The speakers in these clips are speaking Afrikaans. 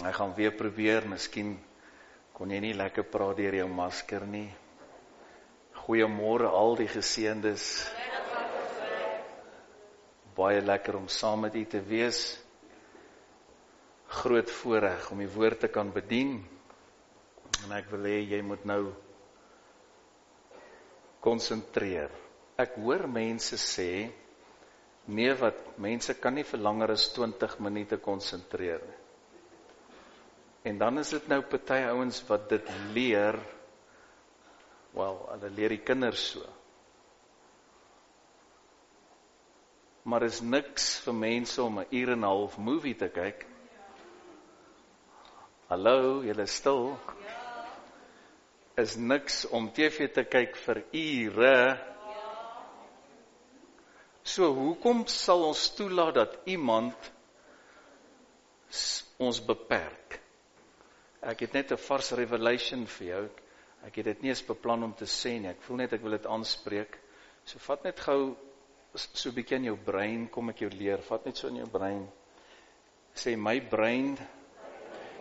Ek gaan weer probeer, miskien kon jy nie lekker praat deur jou masker nie. Goeiemôre al die geseëndes. Baie lekker om saam met u te wees. Groot voorreg om die woord te kan bedien. En ek wil hê jy moet nou konsentreer. Ek hoor mense sê nee wat mense kan nie vir langer as 20 minute konsentreer nie. En dan is dit nou party ouens wat dit leer. Wel, hulle leer die kinders so. Maar is niks vir mense om 'n uur en 'n half movie te kyk. Hallo, julle stil? Is niks om TV te kyk vir ure. So hoekom sal ons toelaat dat iemand ons beperk? Ek het net 'n vars revelation vir jou. Ek het dit nie eens beplan om te sê nie. Ek voel net ek wil dit aanspreek. So vat net gou so 'n bietjie in jou brein, kom ek jou leer. Vat net so in jou brein. Sê my brein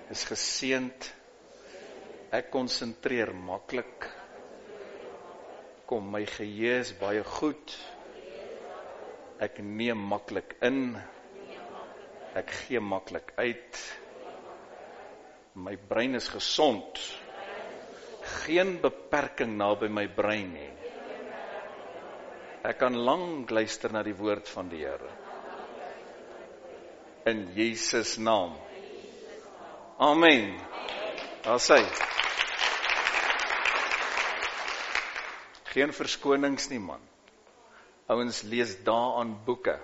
is geseend. Ek konsentreer maklik. Kom, my geheue is baie goed. Ek neem maklik in. Ek gee maklik uit. My brein is gesond. Geen beperking naby my brein nie. Ek kan lank luister na die woord van die Here. In Jesus naam. Amen. Daar sê. Geen verskonings nie man. Ouens lees daaraan boeke.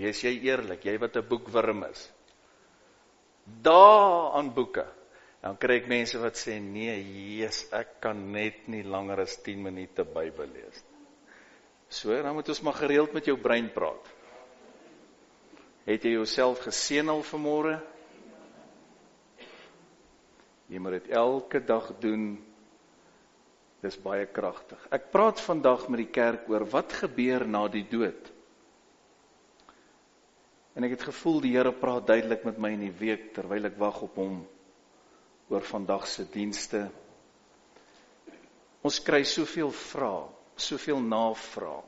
Wees jy eerlik, jy wat 'n boekwurm is dae aan boeke. Dan kry ek mense wat sê nee, Jesus, ek kan net nie langer as 10 minute Bybel lees nie. So, dan moet ons maar gereeld met jou brein praat. Het jy jouself geseën al vanmôre? Jy moet dit elke dag doen. Dis baie kragtig. Ek praat vandag met die kerk oor wat gebeur na die dood. En ek het gevoel die Here praat duidelik met my in die week terwyl ek wag op hom oor vandag se dienste. Ons kry soveel vrae, soveel navrae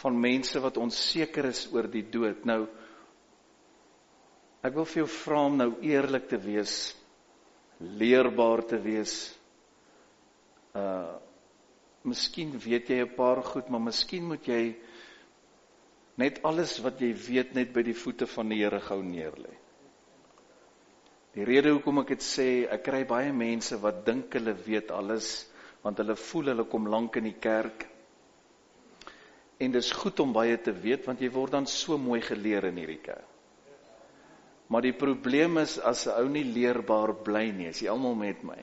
van mense wat onseker is oor die dood. Nou ek wil vir jou vra om nou eerlik te wees, leerbaar te wees. Uh Miskien weet jy 'n paar goed, maar miskien moet jy net alles wat jy weet net by die voete van die Here gou neerlê. Die rede hoekom ek dit sê, ek kry baie mense wat dink hulle weet alles want hulle voel hulle kom lank in die kerk. En dis goed om baie te weet want jy word dan so mooi geleer in hierdie kerk. Maar die probleem is as 'n ou nie leerbaar bly nie, is jy almal met my.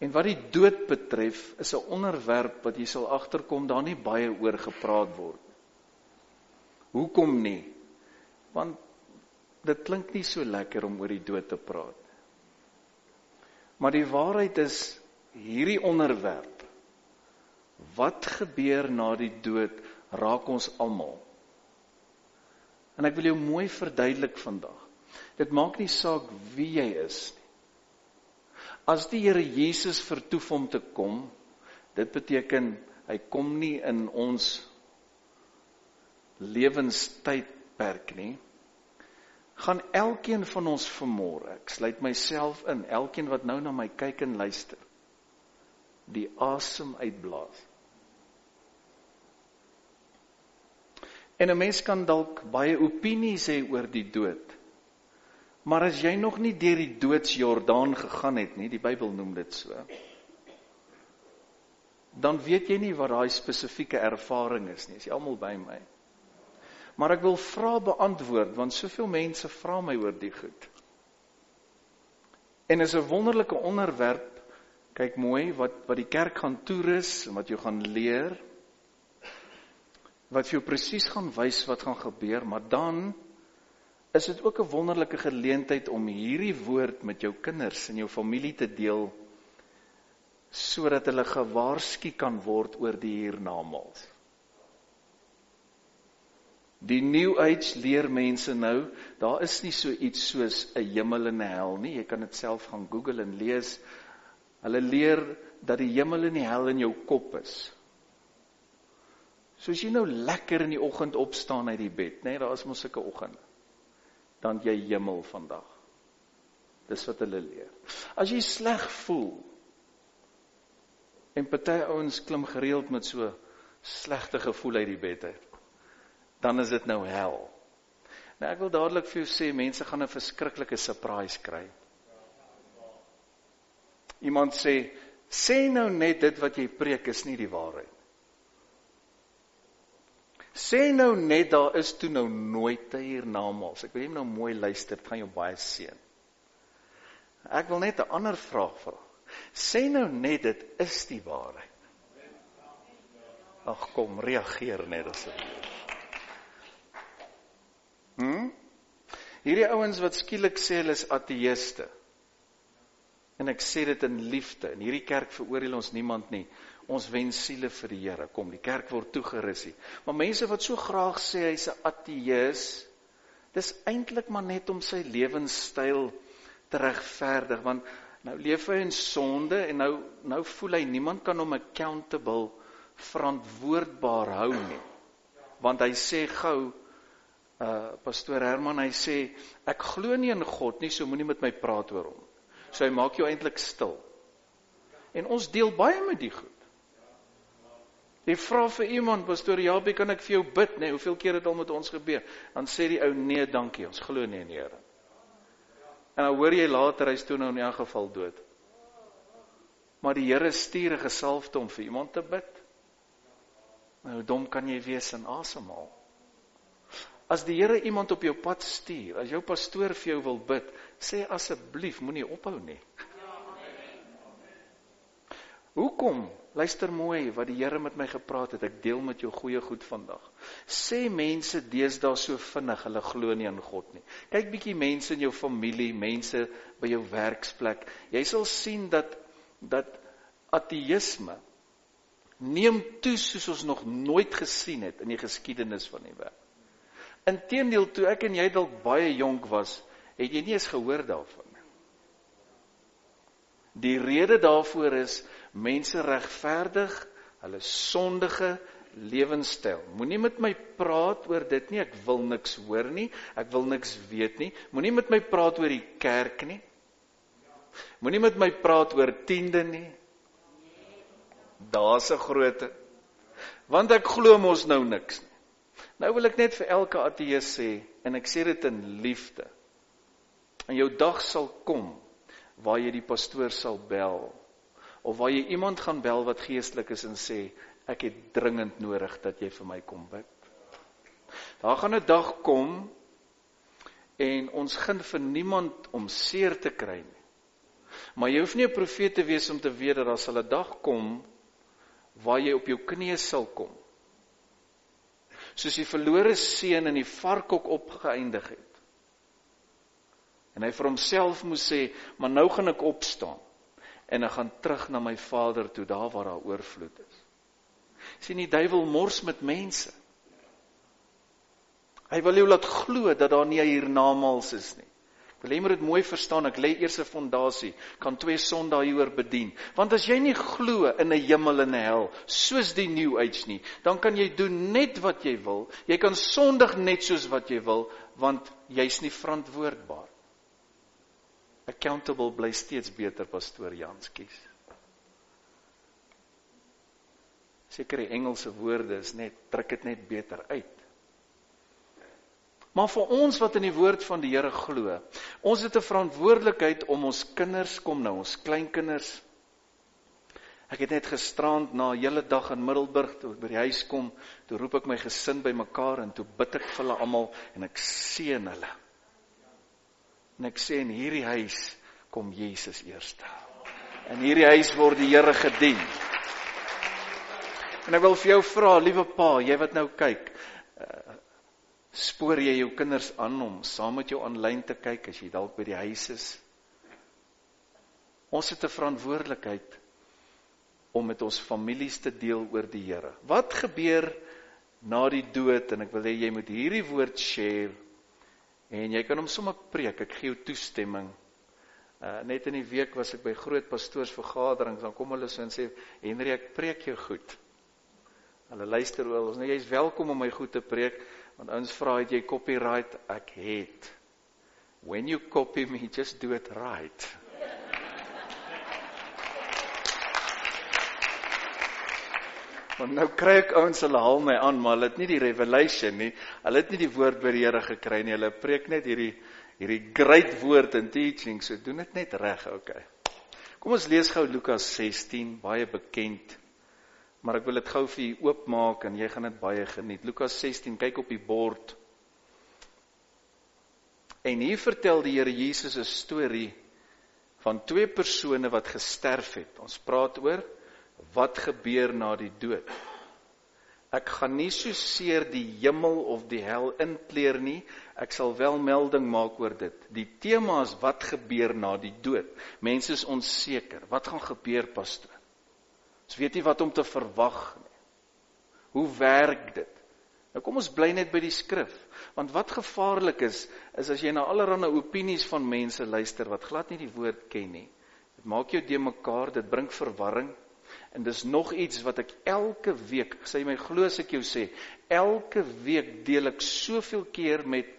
En wat die dood betref, is 'n onderwerp wat jy sal agterkom daar nie baie oor gepraat word. Hoekom nie? Want dit klink nie so lekker om oor die dood te praat. Maar die waarheid is hierdie onderwerp wat gebeur na die dood raak ons almal. En ek wil jou mooi verduidelik vandag. Dit maak nie saak wie jy is nie. As die Here Jesus vertoef om te kom, dit beteken hy kom nie in ons lewenstydperk nie gaan elkeen van ons vermore ek sluit myself in elkeen wat nou na my kyk en luister die asem uitblaas. En 'n mens kan dalk baie opinies hê oor die dood maar as jy nog nie deur die doodsjordaan gegaan het nie die Bybel noem dit so dan weet jy nie wat daai spesifieke ervaring is nie. Is jy almal by my Maar ek wil vra beantwoord want soveel mense vra my oor die goed. En is 'n wonderlike onderwerp. Kyk mooi wat wat die kerk gaan toerus en wat jy gaan leer. Wat vir jou presies gaan wys wat gaan gebeur, maar dan is dit ook 'n wonderlike geleentheid om hierdie woord met jou kinders en jou familie te deel sodat hulle gewaarsku kan word oor die hiernamaals. Die New Age leer mense nou, daar is nie so iets soos 'n hemel en 'n hel nie. Jy kan dit self gaan Google en lees. Hulle leer dat die hemel en die hel in jou kop is. Soos jy nou lekker in die oggend opstaan uit die bed, nê, nee, daar is mos sulke oggende. Dan jy hemel vandag. Dis wat hulle leer. As jy sleg voel, en party ouens klim gereeld met so slegte gevoel uit die bed uit dan is dit nou hel. Nou ek wil dadelik vir jou sê mense gaan 'n verskriklike surprise kry. Iemand sê sê nou net dit wat jy preek is nie die waarheid. Sê nou net daar is toe nou nooit hiernamaals. Ek wil net nou mooi luister, dit gaan jou baie seën. Ek wil net 'n ander vraag vra. Sê nou net dit is die waarheid. Ag kom, reageer net asseblief. Hm? Hierdie ouens wat skielik sê hulle is ateëste. En ek sê dit in liefde. In hierdie kerk veroordeel ons niemand nie. Ons wens siele vir die Here. Kom, die kerk word toegerus hier. Maar mense wat so graag sê hy's 'n ateïs, dis eintlik maar net om sy lewenstyl te regverdig want nou leef hy in sonde en nou nou voel hy niemand kan hom accountable verantwoordbaar hou nie. Want hy sê gou uh pastoor Herman hy sê ek glo nie in God nie, so moenie met my praat oor hom. So hy maak jou eintlik stil. En ons deel baie met die goed. Jy vra vir iemand, pastoor Jabie, kan ek vir jou bid, nê? Nee, hoeveel keer het al met ons gebeur? Dan sê die ou nee, dankie, ons glo nie in die Here. En dan hoor jy later hy's toe nou in elk geval dood. Maar die Here stuur 'n gesalfde om vir iemand te bid. Nou dom kan jy wees in asemhaal? As die Here iemand op jou pad stuur, as jou pastoor vir jou wil bid, sê asseblief moenie ophou nie. Hoekom? Luister mooi wat die Here met my gepraat het. Ek deel met jou goeie goed vandag. Sê mense deesdae so vinnig hulle glo nie in God nie. Kyk bietjie mense in jou familie, mense by jou werksplek. Jy sal sien dat dat ateïsme neem toe soos ons nog nooit gesien het in die geskiedenis van die wêreld. Inteendeel toe ek en jy dalk baie jonk was, het jy nie eens gehoor daarvan nie. Die rede daarvoor is mense regverdig hulle sondige lewenstyl. Moenie met my praat oor dit nie, ek wil niks hoor nie, ek wil niks weet nie. Moenie met my praat oor die kerk nie. Moenie met my praat oor tiende nie. Daar's 'n grootte. Want ek glo mos nou niks nie. Nou wil ek net vir elke ateës sê en ek sê dit in liefde. En jou dag sal kom waar jy die pastoor sal bel of waar jy iemand gaan bel wat geestelik is en sê ek het dringend nodig dat jy vir my kom bid. Daar gaan 'n dag kom en ons gaan vir niemand om seer te kry nie. Maar jy hoef nie 'n profeet te wees om te weet dat daar sal 'n dag kom waar jy op jou knieë sal kom soos die verlore seun in die varkhok opgeëindig het. En hy vir homself moes sê, "Maar nou gaan ek opstaan en ek gaan terug na my Vader toe, daar waar daar oorvloed is." Sien die duiwel mors met mense. Hy wil jou laat glo dat daar nie hiernamaals is nie. Wil jy moet dit mooi verstaan, ek lê eers 'n fondasie, kan twee sondae hieroor bedien. Want as jy nie glo in 'n hemel en 'n hel soos die New Age nie, dan kan jy doen net wat jy wil. Jy kan sondig net soos wat jy wil, want jy's nie verantwoordbaar. Accountable bly steeds beter pastoor Janskies. Sekere Engelse woorde is net druk dit net beter uit. Maar vir ons wat in die woord van die Here glo, ons het 'n verantwoordelikheid om ons kinders kom nou, ons kleinkinders. Ek het net gisterand na 'n hele dag in Middelburg toe by die huis kom, toe roep ek my gesin bymekaar en toe bid ek vir hulle almal en ek seën hulle. En ek sê in hierdie huis kom Jesus eerste. In hierdie huis word die Here gedien. En ek wil vir jou vra, liewe pa, jy wat nou kyk, spoor jy jou kinders aan om saam met jou aanlyn te kyk as jy dalk by die huis is. Ons het 'n verantwoordelikheid om met ons families te deel oor die Here. Wat gebeur na die dood en ek wil hê jy moet hierdie woord share en jy kan hom sommer preek. Ek gee jou toestemming. Uh net in die week was ek by groot pastoorsvergaderings, dan kom hulle so en sê Henry, ek preek jou goed. Hulle luister oor ons. Nou jy's welkom om my goed te preek, want ouens vra het jy copyright? Ek het. When you copy me, just do it right. Want nou kry ek ouens hulle haal my aan, maar hulle het nie die revelation nie. Hulle het nie die woord by die Here gekry nie. Hulle preek net hierdie hierdie great woord en teaching. So doen dit net reg, okay. Kom ons lees gou Lukas 16, baie bekend. Maar ek wil dit gou vir u oopmaak en jy gaan dit baie geniet. Lukas 16, kyk op die bord. En hier vertel die Here Jesus 'n storie van twee persone wat gesterf het. Ons praat oor wat gebeur na die dood. Ek gaan nie so seer die hemel of die hel inkleer nie. Ek sal wel melding maak oor dit. Die tema is wat gebeur na die dood. Mense is onseker. Wat gaan gebeur, pastoor? Ons weet nie wat om te verwag nie. Hoe werk dit? Nou kom ons bly net by die skrif. Want wat gevaarlik is, is as jy na allerlei opinies van mense luister wat glad nie die woord ken nie. Dit maak jou de mekaar, dit bring verwarring. En dis nog iets wat ek elke week, sê my glo as ek jou sê, elke week deel ek soveel keer met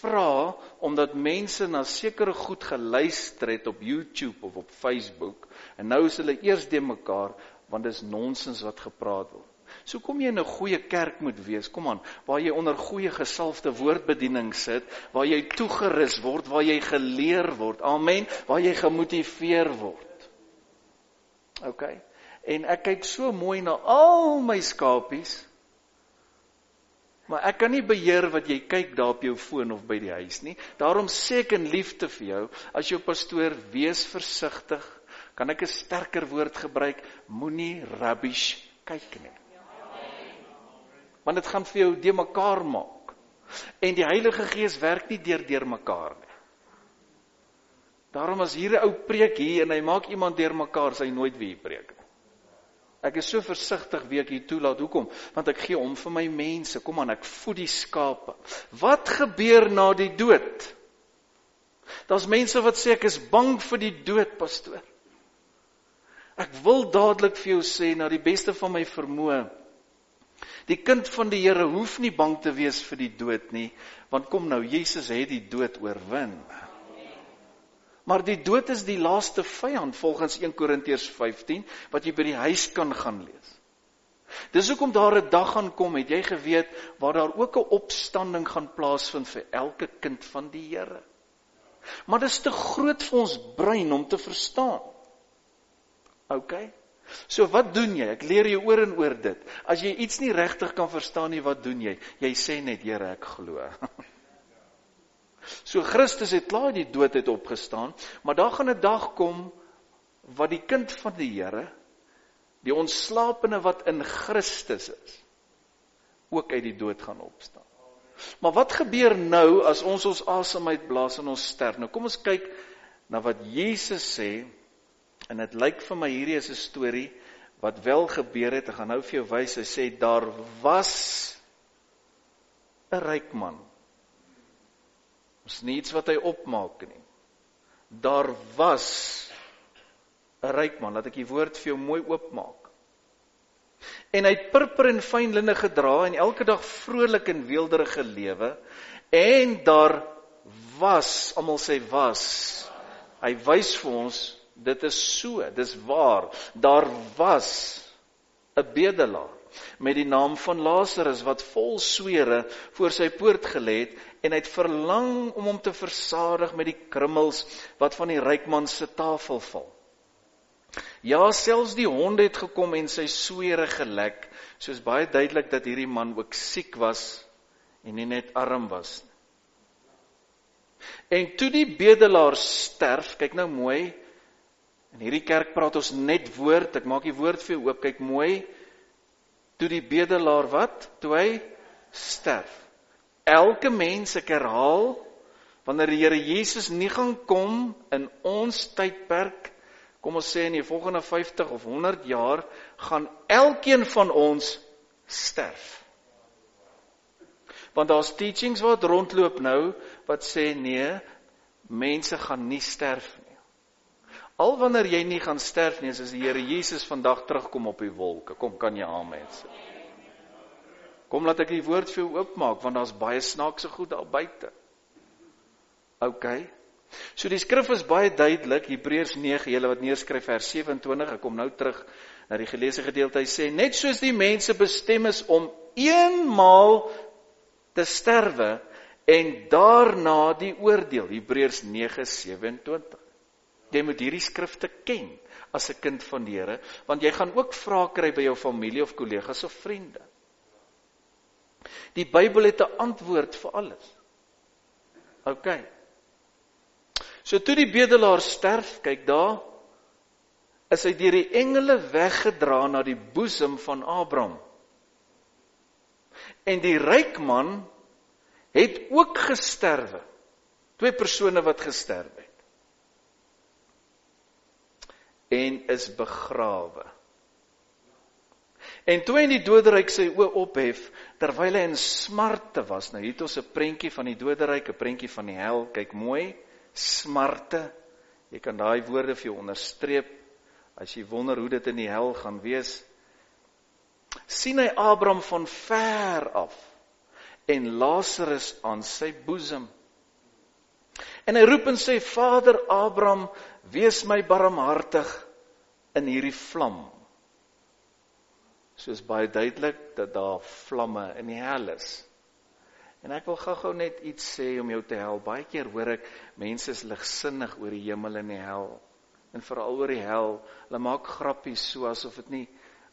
vra omdat mense na sekere goed geluister het op YouTube of op Facebook en nou is hulle eers de mekaar want dis nonsens wat gepraat word. So kom jy in 'n goeie kerk moet wees. Kom aan, waar jy onder goeie gesalfde woordbediening sit, waar jy toegerus word, waar jy geleer word. Amen. Waar jy gemotiveer word. OK en ek kyk so mooi na al my skapies. Maar ek kan nie beheer wat jy kyk daar op jou foon of by die huis nie. Daarom sê ek in liefde vir jou, as jou pastoor wees versigtig, kan ek 'n sterker woord gebruik, moenie rubbish kyk nie. Want dit gaan vir jou de mekaar maak. En die Heilige Gees werk nie deur deur mekaar nie. Daarom as hier 'n ou preek hier en hy maak iemand deur mekaar, sy nooit weer preek. Ek is so versigtig wie ek hier toelaat. Hoekom? Want ek gee om vir my mense. Kom aan, ek voed die skape. Wat gebeur na die dood? Daar's mense wat sê ek is bang vir die dood, pastoor. Ek wil dadelik vir jou sê na die beste van my vermoë. Die kind van die Here hoef nie bang te wees vir die dood nie, want kom nou, Jesus het die dood oorwin. Maar die dood is die laaste vyand volgens 1 Korintiërs 15 wat jy by die huis kan gaan lees. Dis hoekom daar 'n dag gaan kom, het jy geweet, waar daar ook 'n opstanding gaan plaasvind vir elke kind van die Here. Maar dit is te groot vir ons brein om te verstaan. OK? So wat doen jy? Ek leer jou oor en oor dit. As jy iets nie regtig kan verstaan nie, wat doen jy? Jy sê net, Here, ek glo. So Christus het klaar die dood uit opgestaan, maar daar gaan 'n dag kom wat die kind van die Here, die ontslapene wat in Christus is, ook uit die dood gaan opstaan. Maar wat gebeur nou as ons ons asem uitblaas en ons sterf? Nou kom ons kyk na wat Jesus sê en dit lyk vir my hierdie is 'n storie wat wel gebeur het. Ek gaan nou vir jou wys. Hy sê daar was 'n ryk man Ons nie iets wat hy opmaak nie. Daar was 'n ryk man, laat ek die woord vir jou mooi oopmaak. En hy het purper en fyn linne gedra en elke dag vrolik en weelderige lewe en daar was, almal sê was. Hy wys vir ons dit is so, dis waar. Daar was 'n bedelaar met die naam van Lazarus wat vol swere voor sy poort gelê het en hy het verlang om hom te versadig met die krummels wat van die ryk man se tafel val. Ja, selfs die honde het gekom en sy swere gelek, soos baie duidelik dat hierdie man ook siek was en nie net arm was nie. En toe die bedelaar sterf, kyk nou mooi. In hierdie kerk praat ons net woord. Ek maak die woord vir jou oop. Kyk mooi. Toe die bedelaar wat? Toe hy sterf elke mens ek herhaal wanneer die Here Jesus nie gaan kom in ons tydperk kom ons sê in die volgende 50 of 100 jaar gaan elkeen van ons sterf Want daar's teachings wat rondloop nou wat sê nee, mense gaan nie sterf. Al wanneer jy nie gaan sterf nie, as die Here Jesus vandag terugkom op die wolke. Kom kan jy amen sê. Kom laat ek die woord vir jou oopmaak want daar's baie snaakse goed daar buite. OK. So die skrif is baie duidelik, Hebreërs 9, julle wat neerskryf vers 27, ek kom nou terug na die geleesde gedeelte. Hy sê net soos die mense bestem is om eenmaal te sterwe en daarna die oordeel, Hebreërs 9:27. Jy moet hierdie skrifte ken as 'n kind van die Here, want jy gaan ook vrae kry by jou familie of kollegas of vriende. Die Bybel het 'n antwoord vir alles. OK. So toe die bedelaar sterf, kyk daar, is hy deur die engele weggedra na die boesem van Abraham. En die ryk man het ook gesterwe. Twee persone wat gesterf het. En is begrawe. En toe hy in die doderyk sy oë ophef terwyl hy in smarte was. Nou hier het ons 'n prentjie van die doderyk, 'n prentjie van die hel. Kyk mooi. Smarte. Jy kan daai woorde vir jou onderstreep as jy wonder hoe dit in die hel gaan wees. sien hy Abraham van ver af en Lazarus aan sy boesem. En hy roep en sê: "Vader Abraham, wees my barmhartig in hierdie vlam." soos baie duidelik dat daar vlamme in die hel is. En ek wil gou-gou net iets sê om jou te help. Baie keer hoor ek mense is ligsinnig oor die hemel en die hel en veral oor die hel. Hulle maak grappies so asof dit nie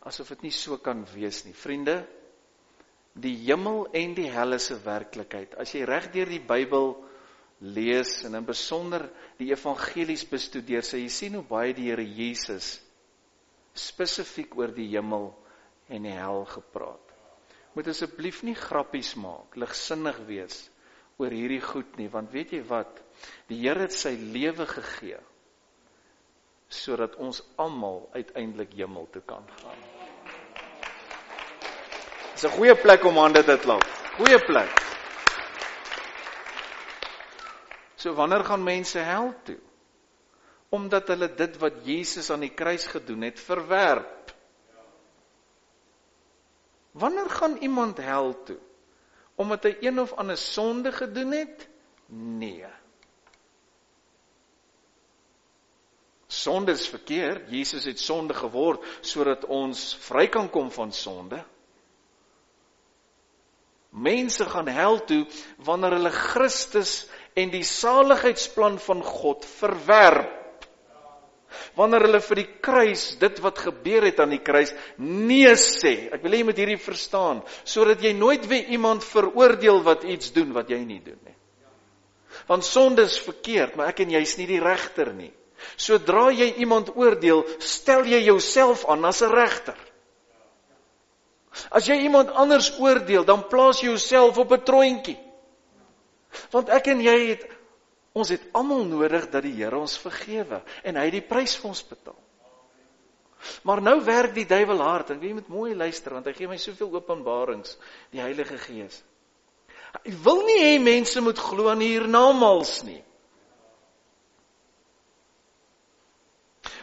asof dit nie so kan wees nie. Vriende, die hemel en die hel is 'n werklikheid. As jy reg deur die Bybel lees en in besonder die evangelies bestudeer, sê jy sien hoe baie die Here Jesus spesifiek oor die hemel en die hel gepraat. Moet asseblief nie grappies maak, ligsinnig wees oor hierdie goed nie, want weet jy wat? Die Here het sy lewe gegee sodat ons almal uiteindelik hemel toe kan gaan. Dis 'n goeie plek om hande te klap. Goeie plek. So wanneer gaan mense hel toe? Omdat hulle dit wat Jesus aan die kruis gedoen het, verwerp. Wanneer gaan iemand hel toe? Omdat hy een of ander sonde gedoen het? Nee. Sonde is verkeerd. Jesus het sonde geword sodat ons vry kan kom van sonde. Mense gaan hel toe wanneer hulle Christus en die saligheidsplan van God verwerp wanneer hulle vir die kruis, dit wat gebeur het aan die kruis, nee sê. Ek wil hê jy moet hierdie verstaan, sodat jy nooit weer iemand veroordeel wat iets doen wat jy nie doen nie. Want sonde is verkeerd, maar ek en jy's nie die regter nie. Sodra jy iemand oordeel, stel jy jouself aan as 'n regter. As jy iemand anders oordeel, dan plaas jy jouself op 'n troontjie. Want ek en jy het Ons het almal nodig dat die Here ons vergewe en hy die prys vir ons betaal. Maar nou werk die duiwel hard en jy moet mooi luister want hy gee my soveel openbarings, die Heilige Gees. Hy wil nie hê mense moet glo aan hiernamaals nie.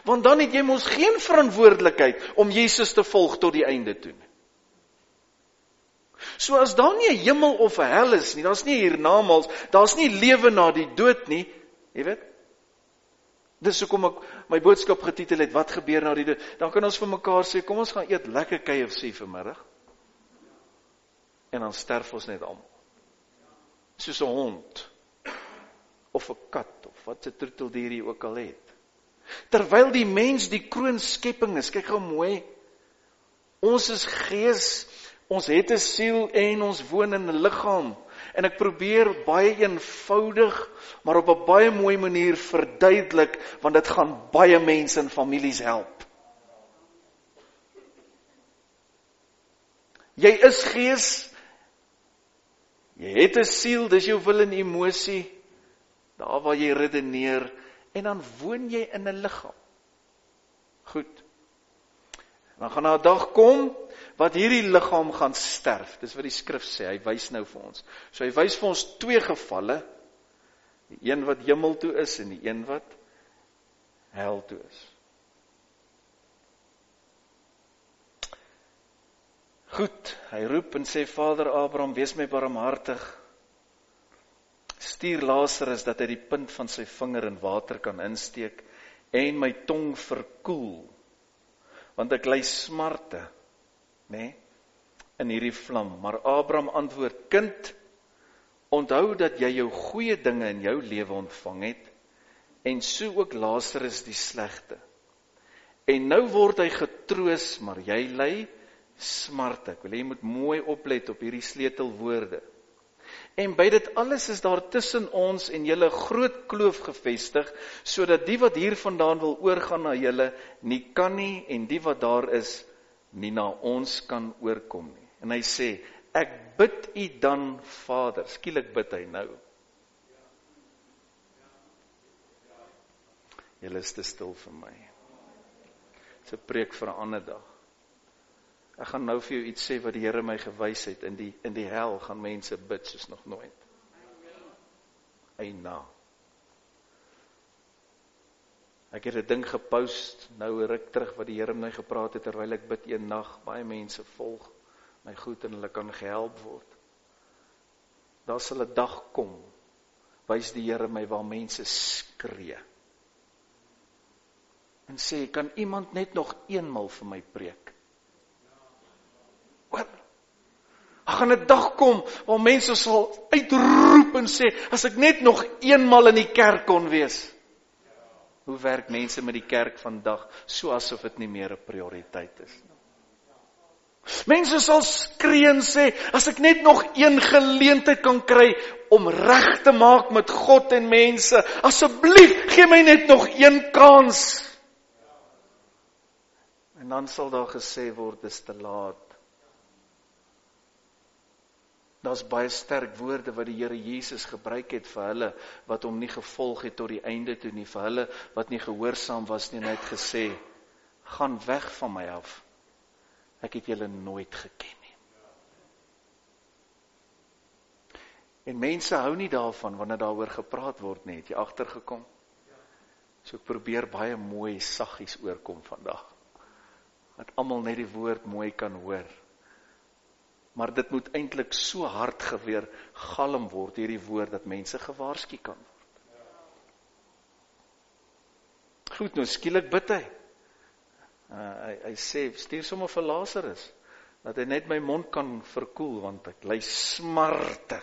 Want dan het jy mos geen verantwoordelikheid om Jesus te volg tot die einde toe nie. So as daar nie 'n hemel of 'n hel is nie, daar's nie hiernamaals, daar's nie lewe na die dood nie, jy weet. Dis hoekom ek my boodskap getitel het wat gebeur na die dood. Dan kan ons vir mekaar sê, kom ons gaan eet lekker KFC vanmiddag. En dan sterf ons net almal. Soos 'n hond of 'n kat of wat se troeteldier jy ook al het. Terwyl die mens die kroonskepping is, kyk gou mooi. Ons is gees Ons het 'n siel en ons woon in 'n liggaam. En ek probeer baie eenvoudig, maar op 'n baie mooi manier verduidelik want dit gaan baie mense en families help. Jy is gees. Jy het 'n siel, dis jou wil en emosie. Daar waar jy redeneer en dan woon jy in 'n liggaam. Goed. Dan gaan daar 'n dag kom wat hierdie liggaam gaan sterf. Dis wat die skrif sê. Hy wys nou vir ons. So hy wys vir ons twee gevalle. Die een wat hemel toe is en die een wat hel toe is. Goed, hy roep en sê Vader Abraham, wees my barmhartig. Stuur Lazarus dat hy die punt van sy vinger in water kan insteek en my tong verkoel. Want ek ly smarte, nê, nee, in hierdie vlam. Maar Abraham antwoord: "Kind, onthou dat jy jou goeie dinge in jou lewe ontvang het en so ook Lazarus die slegte. En nou word hy getroos, maar jy ly smarte. Ek wil hê jy moet mooi oplet op hierdie sleutelwoorde. En by dit alles is daar tussen ons en julle groot kloof gevestig sodat die wat hiervandaan wil oorgaan na julle nie kan nie en die wat daar is nie na ons kan oorkom nie. En hy sê ek bid u dan Vader, skielik bid hy nou. Julle is te stil vir my. Dis 'n preek vir 'n ander dag. Ek gaan nou vir jou iets sê wat die Here my gewys het in die in die hel gaan mense bid soos nog nooit. Eina. Ek het 'n ding gepost nou ruk terug wat die Here my gepraat het terwyl ek bid een nag. Baie mense volg my goed en hulle kan gehelp word. Daar sal 'n dag kom wys die Here my waar mense skree en sê kan iemand net nog eenmal vir my preek? Hoor. Ag gaan 'n dag kom waar mense sal uitroep en sê as ek net nog eenmal in die kerk kon wees. Hoe werk mense met die kerk vandag so asof dit nie meer 'n prioriteit is nie? Mense sal skree en sê as ek net nog een geleentheid kan kry om reg te maak met God en mense, asseblief gee my net nog een kans. En dan sal daar gesê word dis te laat. Daar's baie sterk woorde wat die Here Jesus gebruik het vir hulle wat hom nie gevolg het tot die einde toe nie, vir hulle wat nie gehoorsaam was nie, net gesê: "Gaan weg van my af. Ek het julle nooit geken nie." En mense hou nie daarvan wanneer daaroor gepraat word nie, het jy agtergekom? So ek probeer baie mooi saggies oorkom vandag dat almal net die woord mooi kan hoor. Maar dit moet eintlik so hard geweer galm word hierdie woord dat mense gewaarsku kan word. Goed, nou skielik bid hy. Uh, hy hy sê stuur sommer vir Lazarus dat hy net my mond kan verkoel want ek ly smarte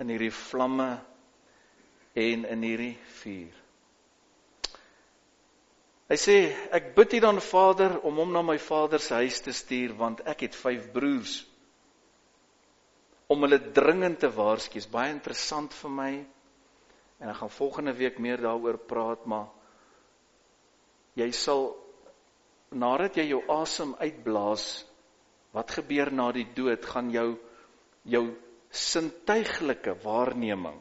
in hierdie vlamme en in hierdie vuur. Hy sê ek bid U dan Vader om hom na my vader se huis te stuur want ek het 5 broers om hulle dringend te waarsku. Is baie interessant vir my. En ek gaan volgende week meer daaroor praat, maar jy sal nadat jy jou asem uitblaas, wat gebeur na die dood, gaan jou jou sintuiglike waarneming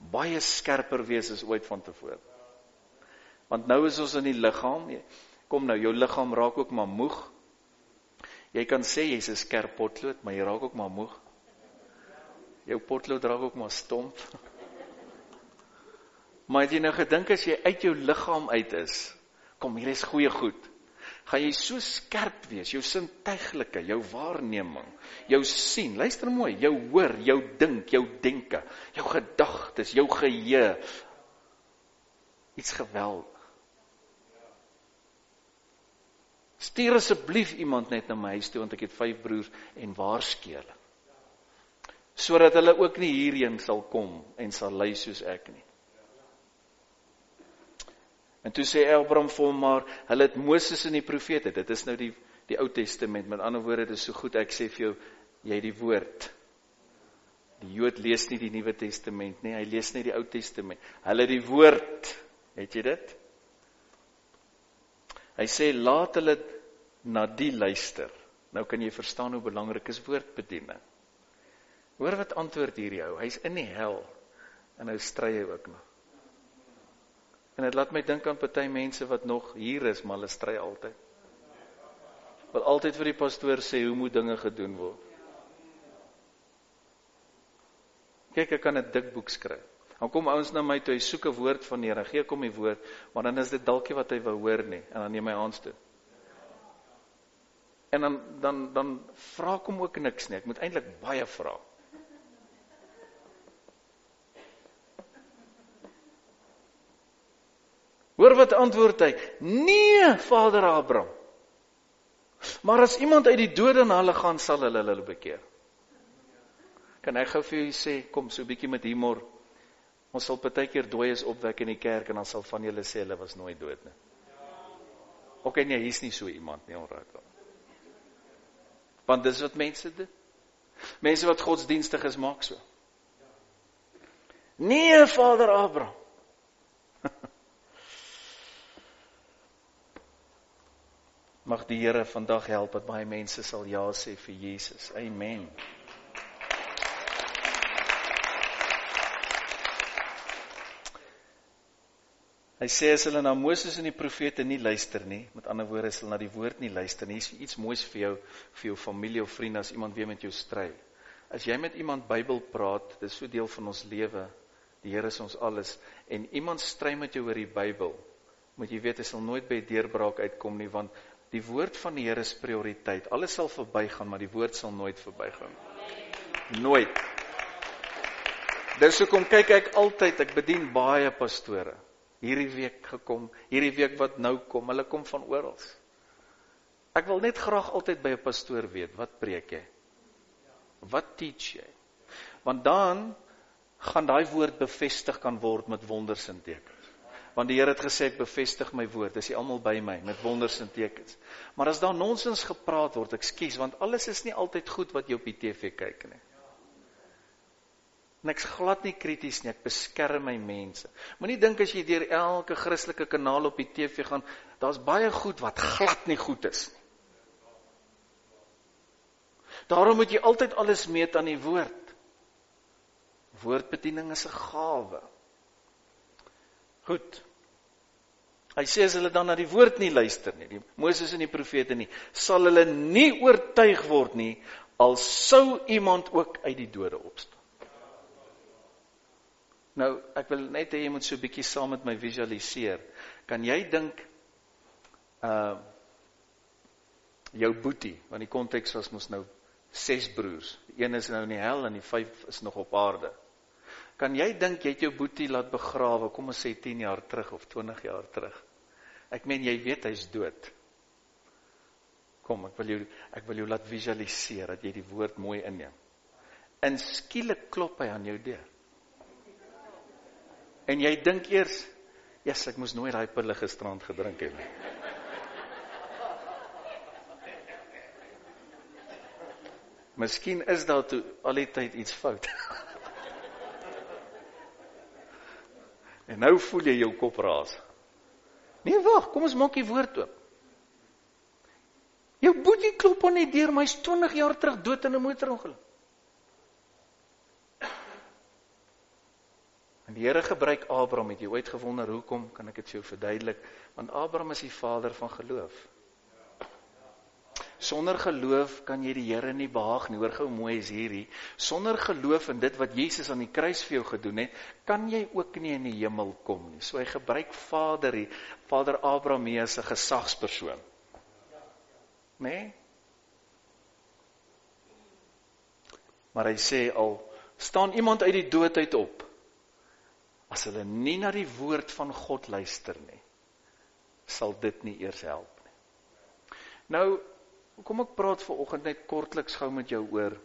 baie skerper wees as ooit vantevore. Want nou is ons in die liggaam. Kom nou, jou liggaam raak ook maar moeg. Jy kan sê jy's 'n skerp potlood, maar jy raak ook maar moeg. Jou potlood raak ook maar stomp. Maar as jy nou gedink as jy uit jou liggaam uit is, kom hier is goeie goed. Gaan jy so skerp wees, jou sintuiglike, jou waarneming, jou sien, luister mooi, jou hoor, jou dink, jou denke, jou gedagtes, jou geheue. Iets geweldig. Stuur asseblief iemand net na my huis toe want ek het 5 broers en waarsku hulle. Sodat hulle ook nie hierheen sal kom en sal ly soos ek nie. En toe sê Abraham vir hom maar, hulle het Moses en die profete. Dit is nou die die Ou Testament. Met ander woorde, dit is so goed ek sê vir jou, jy het die woord. Die Jood lees nie die Nuwe Testament nie, hy lees net die Ou Testament. Hulle die woord. Het jy dit? Hy sê laat hulle na die luister. Nou kan jy verstaan hoe belangrik is woordbediening. Hoor wat antwoord hierdie ou. Hy's in die hel en nou stry hy ook nog. En dit laat my dink aan party mense wat nog hier is, maar hulle stry altyd. Wat altyd vir die pastoor sê hoe moet dinge gedoen word. Kyk, ek kan 'n dik boek skryf. Dan kom ouens na my toe, hy soek 'n woord van die Here, gee kom die woord, maar dan is dit dalk nie wat hy wou hoor nie en dan neem hy aan toe. En dan dan dan vra kom ook niks nie. Ek moet eintlik baie vra. Hoor wat antwoord hy? Nee, Vader Abraham. Maar as iemand uit die dode na hulle gaan, sal hulle hulle bekeer. Kan ek gou vir julle sê, kom so 'n bietjie met humor. Ons sal baie keer dooies opwek in die kerk en dan sal van julle sê hulle was nooit dood nie. OK nee, hier's nie so iemand nie, alraai. Want dis wat mense doen. Mense wat godsdienstig is maak so. Nee, Vader Abraham. Mag die Here vandag help dat baie mense sal ja sê vir Jesus. Amen. Hy sê as hulle na Moses en die profete nie luister nie, met ander woorde as hulle na die woord nie luister nie, is iets moois vir jou vir jou familie of vriende as iemand weer met jou stry. As jy met iemand Bybel praat, dis so deel van ons lewe. Die Here is ons alles en iemand stry met jou oor die Bybel, moet jy weet hy sal nooit by deurbraak uitkom nie want die woord van die Here is prioriteit. Alles sal verbygaan, maar die woord sal nooit verbygaan. Nooit. Dis hoekom kyk ek altyd, ek bedien baie pastore hierdie week gekom, hierdie week wat nou kom, hulle kom van oral. Ek wil net graag altyd by 'n pastoor weet, wat preek jy? Wat teach jy? Want dan gaan daai woord bevestig kan word met wonders en tekens. Want die Here het gesê ek bevestig my woord, dis hy almal by my met wonders en tekens. Maar as daar nonsens gepraat word, ekskuus, want alles is nie altyd goed wat jy op die TV kyk nie. En ek's glad nie krities nie, ek beskerm my mense. Moenie dink as jy deur elke Christelike kanaal op die TV gaan, daar's baie goed wat glad nie goed is nie. Daarom moet jy altyd alles meet aan die woord. Woordbediening is 'n gawe. Goed. Hy sê as hulle dan na die woord nie luister nie, die Moses en die profete nie, sal hulle nie oortuig word nie al sou iemand ook uit die dode opstaan. Nou, ek wil net hê jy moet so 'n bietjie saam met my visualiseer. Kan jy dink uh jou boetie, want die konteks was mos nou ses broers. Die een is nou in die hel en die vyf is nog op aarde. Kan jy dink jy het jou boetie laat begrawe, kom ons sê 10 jaar terug of 20 jaar terug? Ek meen jy weet hy's dood. Kom, ek wil jou ek wil jou laat visualiseer dat jy die woord mooi inneem. En skielik klop hy aan jou deur. En jy dink eers, "Jesus, ek moes nooit daai pille gisterand gedrink het nie." Miskien is daar toe al die tyd iets fout. en nou voel jy jou kop raas. Nee, wag, kom ons maak die woord oop. Jou boetie klop aan die deur, maar hy's 20 jaar terug dood in 'n motorongeluk. En die Here gebruik Abraham. Het jy ooit gewonder hoekom? Kan ek dit vir jou verduidelik? Want Abraham is die vader van geloof. Sonder geloof kan jy die Here nie behaag nie. Hoor gou mooi is hierdie. Sonder geloof in dit wat Jesus aan die kruis vir jou gedoen het, kan jy ook nie in die hemel kom nie. So hy gebruik Vader hier, Vader Abraham hier as 'n gesagspersoon. Né? Nee? Maar hy sê al staan iemand uit die dood uit op as hulle nie na die woord van God luister nie, sal dit nie eers help nie. Nou, kom ek praat ver oggend net kortliks gou met jou oor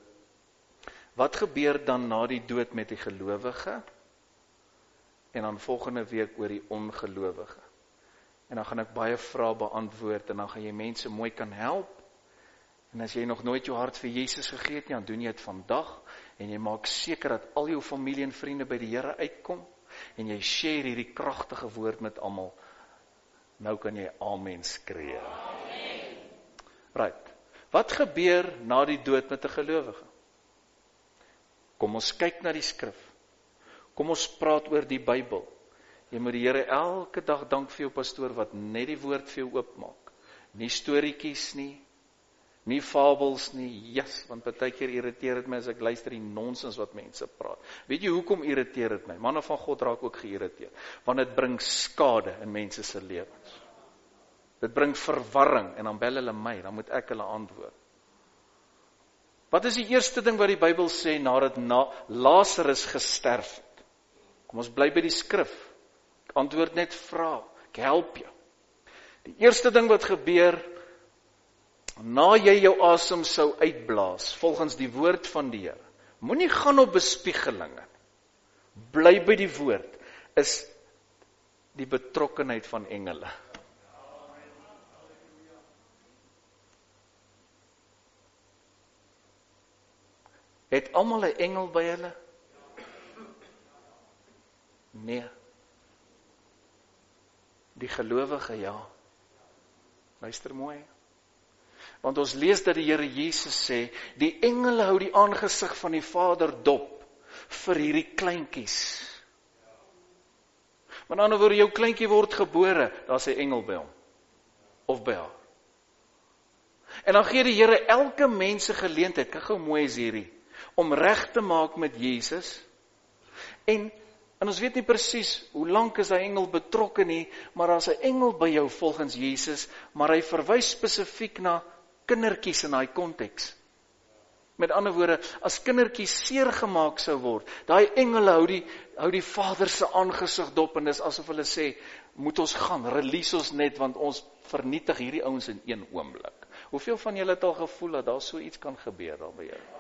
wat gebeur dan na die dood met die gelowige en dan volgende week oor die ongelowige. En dan gaan ek baie vrae beantwoord en dan gaan jy mense mooi kan help. En as jy nog nooit jou hart vir Jesus gegee het nie, dan doen jy dit vandag en jy maak seker dat al jou familie en vriende by die Here uitkom en jy share hierdie kragtige woord met almal. Nou kan jy amen skree. Amen. Right. Wat gebeur na die dood met 'n gelowige? Kom ons kyk na die skrif. Kom ons praat oor die Bybel. Jy moet die Here elke dag dank vir jou pastoor wat net die woord vir jou oopmaak. Nie storieetjies nie, Nie fabels nie. Jesus, want baie keer irriteer dit my as ek luister die nonsens wat mense praat. Weet jy hoekom irriteer dit my? Manne van God raak ook geïrriteerd, want dit bring skade in mense se lewens. Dit bring verwarring en dan bel hulle my, dan moet ek hulle antwoord. Wat is die eerste ding wat die Bybel sê nadat na Lazarus gesterf het? Kom ons bly by die skrif. Ek antwoord net vra. Ek help jou. Die eerste ding wat gebeur na jy jou asem sou uitblaas volgens die woord van die Here. Moenie gaan op bespiegelinge. Bly by die woord is die betrokkenheid van engele. Het almal 'n engel by hulle? Nee. Die gelowige ja. Luister mooi. Want ons lees dat die Here Jesus sê, die engele hou die aangesig van die Vader dop vir hierdie kleintjies. Want anders word jou kleintjie word gebore, daar's 'n engel by hom of by haar. En dan gee die Here elke mens se geleentheid, kyk hoe mooi is hierdie om reg te maak met Jesus. En en ons weet nie presies hoe lank is daai engel betrokke nie, maar daar's 'n engel by jou volgens Jesus, maar hy verwys spesifiek na kindertjies in daai konteks. Met ander woorde, as kindertjies seer gemaak sou word, daai engele hou die hou die Vader se aangesig dop en dis asof hulle sê, "Moet ons gaan, release ons net want ons vernietig hierdie ouens in een oomblik." Hoeveel van julle het al gevoel dat daar so iets kan gebeur daar by jou?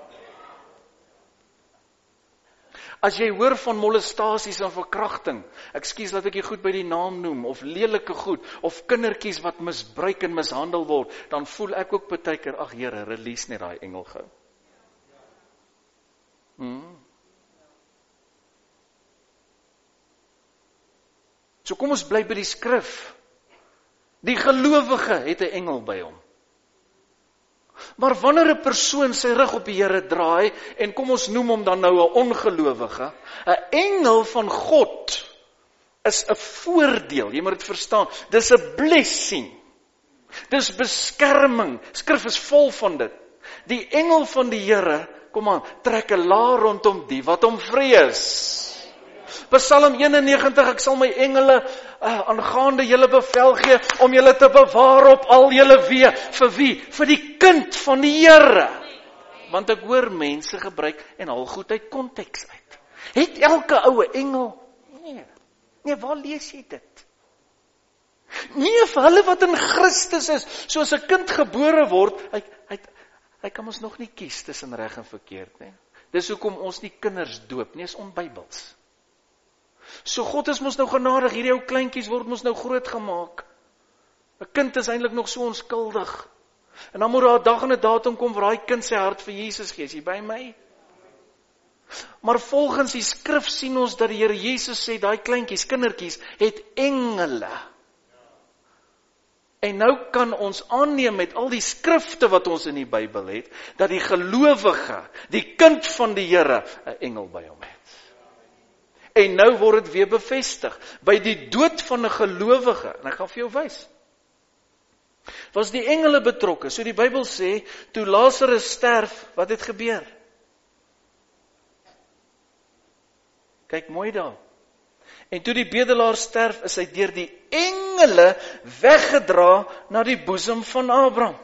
As jy hoor van molestasies en verkrachting, ekskuus dat ek dit goed by die naam noem of lelike goed of kindertjies wat misbruik en mishandel word, dan voel ek ook baie keer ag Here, release net daai engel gou. Hmm. So kom ons bly by die skrif. Die gelowige het 'n engel by hom. Maar wanneer 'n persoon sy rug op die Here draai en kom ons noem hom dan nou 'n ongelowige, 'n engel van God is 'n voordeel. Jy moet dit verstaan. Dis 'n blessing. Dis beskerming. Skrif is vol van dit. Die engel van die Here, kom aan, trek 'n laar rondom die wat hom vrees. Psalm 91 ek sal my engele uh, aangaande julle bevel gee om julle te bewaar op al julle weë. Vir wie? Vir die kind van die Here. Want ek hoor mense gebruik en al goed uit konteks uit. Het elke oue engel? Nee. Nee waar lees jy dit? Nee vir hulle wat in Christus is soos 'n kind gebore word hy hy hy kan ons nog nie kies tussen reg en verkeerd nie. Dis hoekom ons nie kinders doop nie is onbybels So God is mos nou genadig, hierdie ou kleintjies word mos nou groot gemaak. 'n Kind is eintlik nog so onskuldig. En dan moet daar 'n dag en 'n datum kom waar daai kind sy hart vir Jesus gee. Is jy by my? Maar volgens die skrif sien ons dat die Here Jesus sê daai kleintjies, kindertjies het engele. En nou kan ons aanneem met al die skrifte wat ons in die Bybel het dat die gelowige, die kind van die Here, 'n engel by hom het. En nou word dit weer bevestig by die dood van 'n gelowige. En ek gaan vir jou wys. Was die engele betrokke? So die Bybel sê toe Lazarus sterf, wat het gebeur? Kyk mooi daar. En toe die bedelaar sterf, is hy deur die engele weggedra na die boesem van Abraham.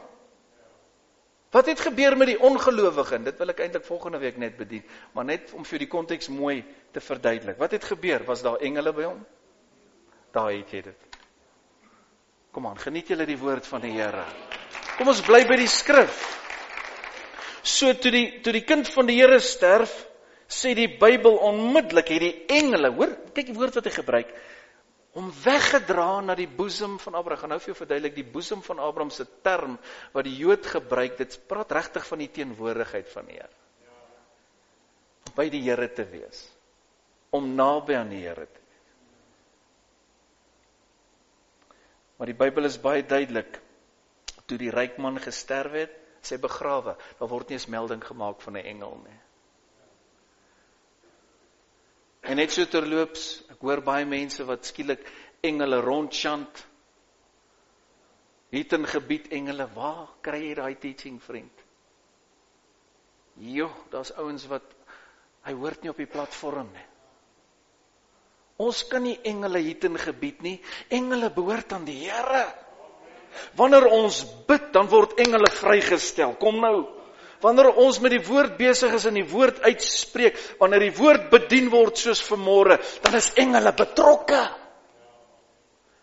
Wat het gebeur met die ongelowige? Dit wil ek eintlik volgende week net bedien, maar net om vir die konteks mooi te verduidelik. Wat het gebeur? Was daar engele by hom? Daar het jy dit. Kom aan, geniet julle die woord van die Here. Kom ons bly by die skrif. So toe die toe die kind van die Here sterf, sê die Bybel onmiddellik hierdie engele, hoor, kyk die woord wat hy gebruik om weggedra na die boesem van Abraham. Gaan nou vir jou verduidelik die boesem van Abraham se term wat die Jood gebruik. Dit praat regtig van die teenwoordigheid van die Here. By die Here te wees. Om naby aan die Here te wees. Maar die Bybel is baie duidelik. Toe die ryk man gesterf het, sy begrawe, daar word nie eens melding gemaak van 'n engel nie. En net so terloops, ek hoor baie mense wat skielik engele rondchant. Het in gebied engele, waar kry jy daai teaching vriend? Jo, daar's ouens wat hy hoort nie op die platform nie. Ons kan nie engele hier in gebied nie. Engele behoort aan die Here. Wanneer ons bid, dan word engele vrygestel. Kom nou. Wanneer ons met die woord besig is en die woord uitspreek, wanneer die woord bedien word soos vanmôre, dan is engele betrokke.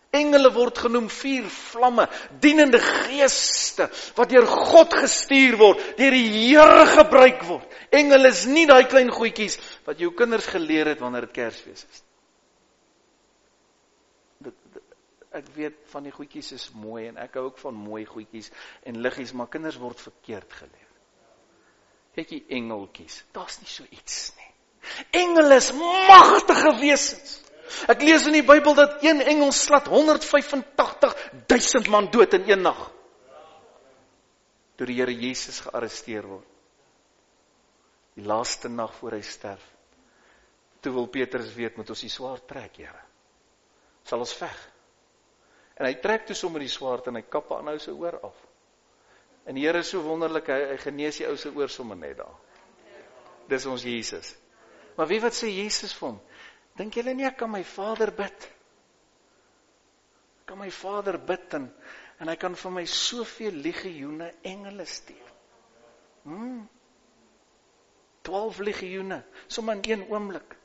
Engele word genoem vier vlamme, dienende geeste wat deur God gestuur word, deur die Here gebruik word. Engele is nie daai klein goedjies wat jou kinders geleer het wanneer dit Kersfees is. Ek weet van die goedjies is mooi en ek hou ook van mooi goedjies en liggies, maar kinders word verkeerd geleer. Jy engeltjies, daar's nie so iets nie. Engele is magtige wesens. Ek lees in die Bybel dat een engel slat 185 000 man dood in een nag. Toe die Here Jesus gearresteer word. Die laaste nag voor hy sterf. Toe wil Petrus weet moet ons die swaard trek, Here. Sal ons veg? En hy trek toe sommer die swaard en hy kap aan nou se oor af. En die Here is so wonderlik, hy, hy genees die ou se oor sommer net daar. Dis ons Jesus. Maar wie wat sê Jesus vir hom? Dink julle nie ek kan my Vader bid? Ek kan my Vader bid en en hy kan vir my soveel legioene engele stuur. Hm. 12 legioene, sommer in een oomblik.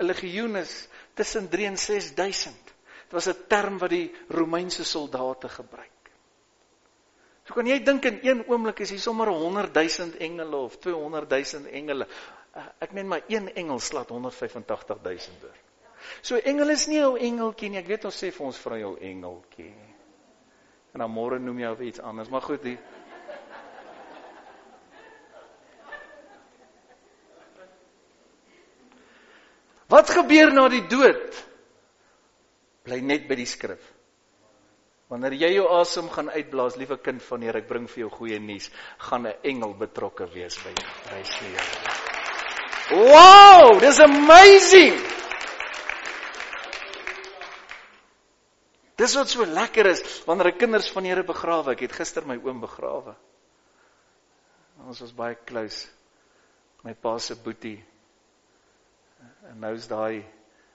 'n Legioen is tussen 3 en 6000. Dit was 'n term wat die Romeinse soldate gebruik. So kan jy dink in een oomblik is hier sommer 100 000 engele of 200 000 engele Eh, ek meen maar een engel slat 185 000 deur. So engel is nie ou engeltjie nie. Ek weet ons sê vir ons vrou jou engeltjie. En dan môre noem jy of iets anders, maar goed, die Wat gebeur na die dood? Bly net by die skrif. Wanneer jy jou asem gaan uitblaas, liewe kind van Here, ek bring vir jou goeie nuus, gaan 'n engel betrokke wees by jou. Prys die Here. Wow, dis amazing. Dis wat so lekker is wanneer ek kinders van Here begrawe. Ek het gister my oom begrawe. Ons was baie close. My pa se boetie. En nou is daai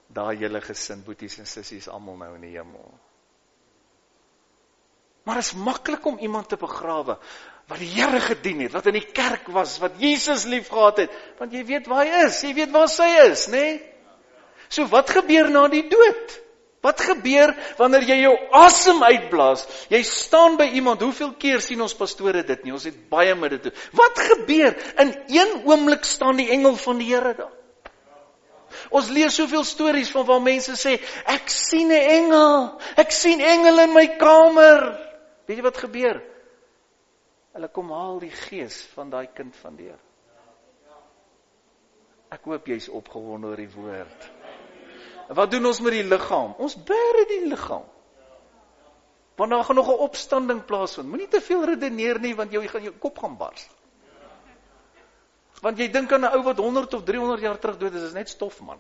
daai hele gesin, boeties en sissies almal nou in die hemel. Maar dit is maklik om iemand te begrawe wat die Here gedien het, wat in die kerk was, wat Jesus liefgehad het, want jy weet waar hy is, jy weet waar sy is, nê? Nee? So wat gebeur na die dood? Wat gebeur wanneer jy jou asem uitblaas? Jy staan by iemand, hoeveel keer sien ons pastore dit nie? Ons het baie met dit. Wat gebeur? In een oomblik staan die engel van die Here daar. Ons lees soveel stories van waar mense sê, ek sien 'n engel. Ek sien engele in my kamer. Weet jy wat gebeur? Hulle kom haal die gees van daai kind van die Here. Ek hoop jy's opgewonde oor die woord. Wat doen ons met die liggaam? Ons bære die liggaam. Want daar gaan nog 'n opstanding plaasvind. Moenie te veel redeneer nie want jy gaan jou kop gaan bars. Want jy dink aan 'n ou wat 100 of 300 jaar terug dood is, is net stof man.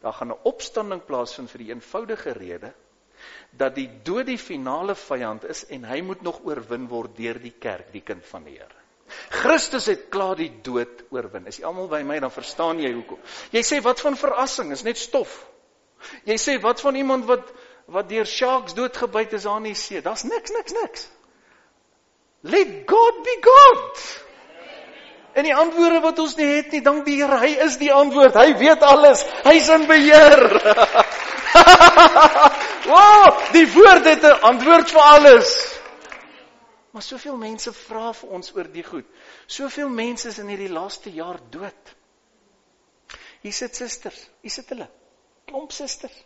Daar gaan 'n opstanding plaasvind vir die eenvoudige rede dat die dood die finale vyand is en hy moet nog oorwin word deur die kerk, die kind van die Here. Christus het klaar die dood oorwin. Is jy almal by my dan verstaan jy hoekom? Jy sê wat van verrassing? Is net stof. Jy sê wat van iemand wat wat deur sharks doodgebyt is aan die see? Daar's niks, niks, niks. Let God be God. En die antwoorde wat ons nie het nie, dank die Here, hy is die antwoord. Hy weet alles. Hy's in beheer. wow, die woord het 'n antwoord vir alles. Maar soveel mense vra vir ons oor die goed. Soveel mense is in hierdie laaste jaar dood. Hier sit susters, hier sit hulle. Klomp susters